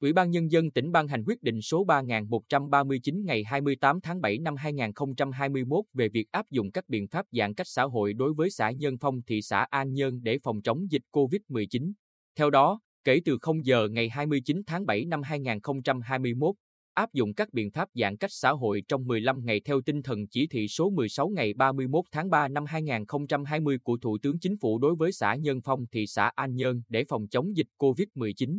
Ủy ban Nhân dân tỉnh ban hành quyết định số 3139 ngày 28 tháng 7 năm 2021 về việc áp dụng các biện pháp giãn cách xã hội đối với xã Nhân Phong thị xã An Nhơn để phòng chống dịch COVID-19. Theo đó, kể từ 0 giờ ngày 29 tháng 7 năm 2021, áp dụng các biện pháp giãn cách xã hội trong 15 ngày theo tinh thần chỉ thị số 16 ngày 31 tháng 3 năm 2020 của Thủ tướng Chính phủ đối với xã Nhân Phong thị xã An Nhơn để phòng chống dịch COVID-19.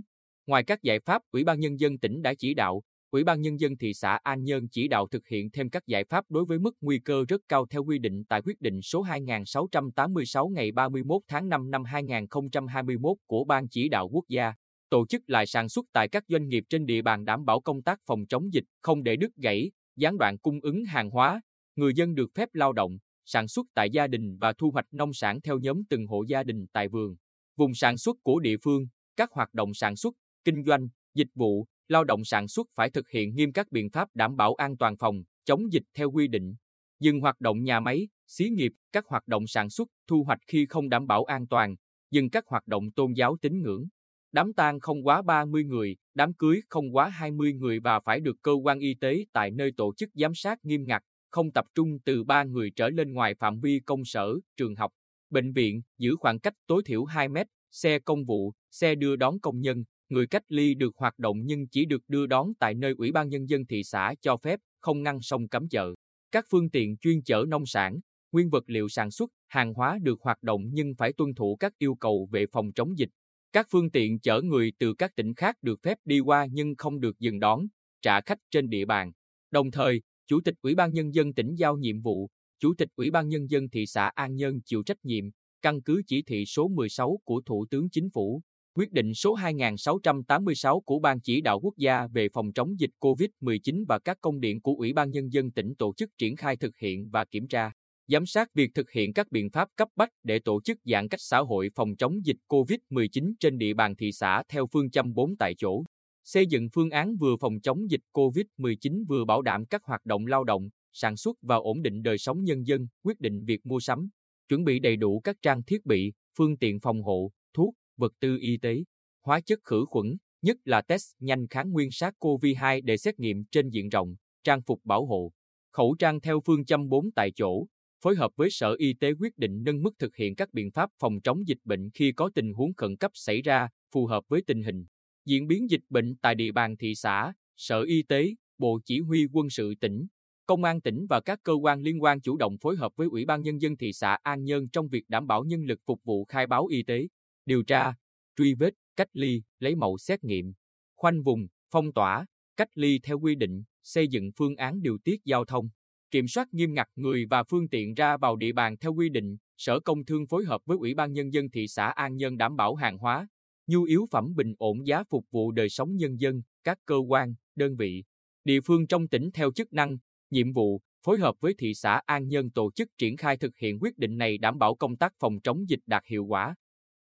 Ngoài các giải pháp, Ủy ban Nhân dân tỉnh đã chỉ đạo, Ủy ban Nhân dân thị xã An Nhơn chỉ đạo thực hiện thêm các giải pháp đối với mức nguy cơ rất cao theo quy định tại quyết định số 2686 ngày 31 tháng 5 năm 2021 của Ban chỉ đạo quốc gia, tổ chức lại sản xuất tại các doanh nghiệp trên địa bàn đảm bảo công tác phòng chống dịch, không để đứt gãy, gián đoạn cung ứng hàng hóa, người dân được phép lao động, sản xuất tại gia đình và thu hoạch nông sản theo nhóm từng hộ gia đình tại vườn, vùng sản xuất của địa phương, các hoạt động sản xuất, kinh doanh, dịch vụ, lao động sản xuất phải thực hiện nghiêm các biện pháp đảm bảo an toàn phòng, chống dịch theo quy định. Dừng hoạt động nhà máy, xí nghiệp, các hoạt động sản xuất, thu hoạch khi không đảm bảo an toàn, dừng các hoạt động tôn giáo tín ngưỡng. Đám tang không quá 30 người, đám cưới không quá 20 người và phải được cơ quan y tế tại nơi tổ chức giám sát nghiêm ngặt, không tập trung từ 3 người trở lên ngoài phạm vi công sở, trường học, bệnh viện, giữ khoảng cách tối thiểu 2 mét, xe công vụ, xe đưa đón công nhân, người cách ly được hoạt động nhưng chỉ được đưa đón tại nơi Ủy ban Nhân dân thị xã cho phép, không ngăn sông cấm chợ. Các phương tiện chuyên chở nông sản, nguyên vật liệu sản xuất, hàng hóa được hoạt động nhưng phải tuân thủ các yêu cầu về phòng chống dịch. Các phương tiện chở người từ các tỉnh khác được phép đi qua nhưng không được dừng đón, trả khách trên địa bàn. Đồng thời, Chủ tịch Ủy ban Nhân dân tỉnh giao nhiệm vụ, Chủ tịch Ủy ban Nhân dân thị xã An Nhơn chịu trách nhiệm, căn cứ chỉ thị số 16 của Thủ tướng Chính phủ, quyết định số 2686 của Ban chỉ đạo quốc gia về phòng chống dịch COVID-19 và các công điện của Ủy ban Nhân dân tỉnh tổ chức triển khai thực hiện và kiểm tra, giám sát việc thực hiện các biện pháp cấp bách để tổ chức giãn cách xã hội phòng chống dịch COVID-19 trên địa bàn thị xã theo phương châm 4 tại chỗ. Xây dựng phương án vừa phòng chống dịch COVID-19 vừa bảo đảm các hoạt động lao động, sản xuất và ổn định đời sống nhân dân, quyết định việc mua sắm, chuẩn bị đầy đủ các trang thiết bị, phương tiện phòng hộ, vật tư y tế, hóa chất khử khuẩn, nhất là test nhanh kháng nguyên SARS-CoV-2 để xét nghiệm trên diện rộng, trang phục bảo hộ, khẩu trang theo phương châm 4 tại chỗ, phối hợp với Sở Y tế quyết định nâng mức thực hiện các biện pháp phòng chống dịch bệnh khi có tình huống khẩn cấp xảy ra, phù hợp với tình hình. Diễn biến dịch bệnh tại địa bàn thị xã, Sở Y tế, Bộ Chỉ huy quân sự tỉnh, Công an tỉnh và các cơ quan liên quan chủ động phối hợp với Ủy ban Nhân dân thị xã An Nhơn trong việc đảm bảo nhân lực phục vụ khai báo y tế, điều tra, truy vết, cách ly, lấy mẫu xét nghiệm, khoanh vùng, phong tỏa, cách ly theo quy định, xây dựng phương án điều tiết giao thông, kiểm soát nghiêm ngặt người và phương tiện ra vào địa bàn theo quy định, Sở Công Thương phối hợp với Ủy ban Nhân dân thị xã An Nhơn đảm bảo hàng hóa, nhu yếu phẩm bình ổn giá phục vụ đời sống nhân dân, các cơ quan, đơn vị, địa phương trong tỉnh theo chức năng, nhiệm vụ, phối hợp với thị xã An Nhơn tổ chức triển khai thực hiện quyết định này đảm bảo công tác phòng chống dịch đạt hiệu quả.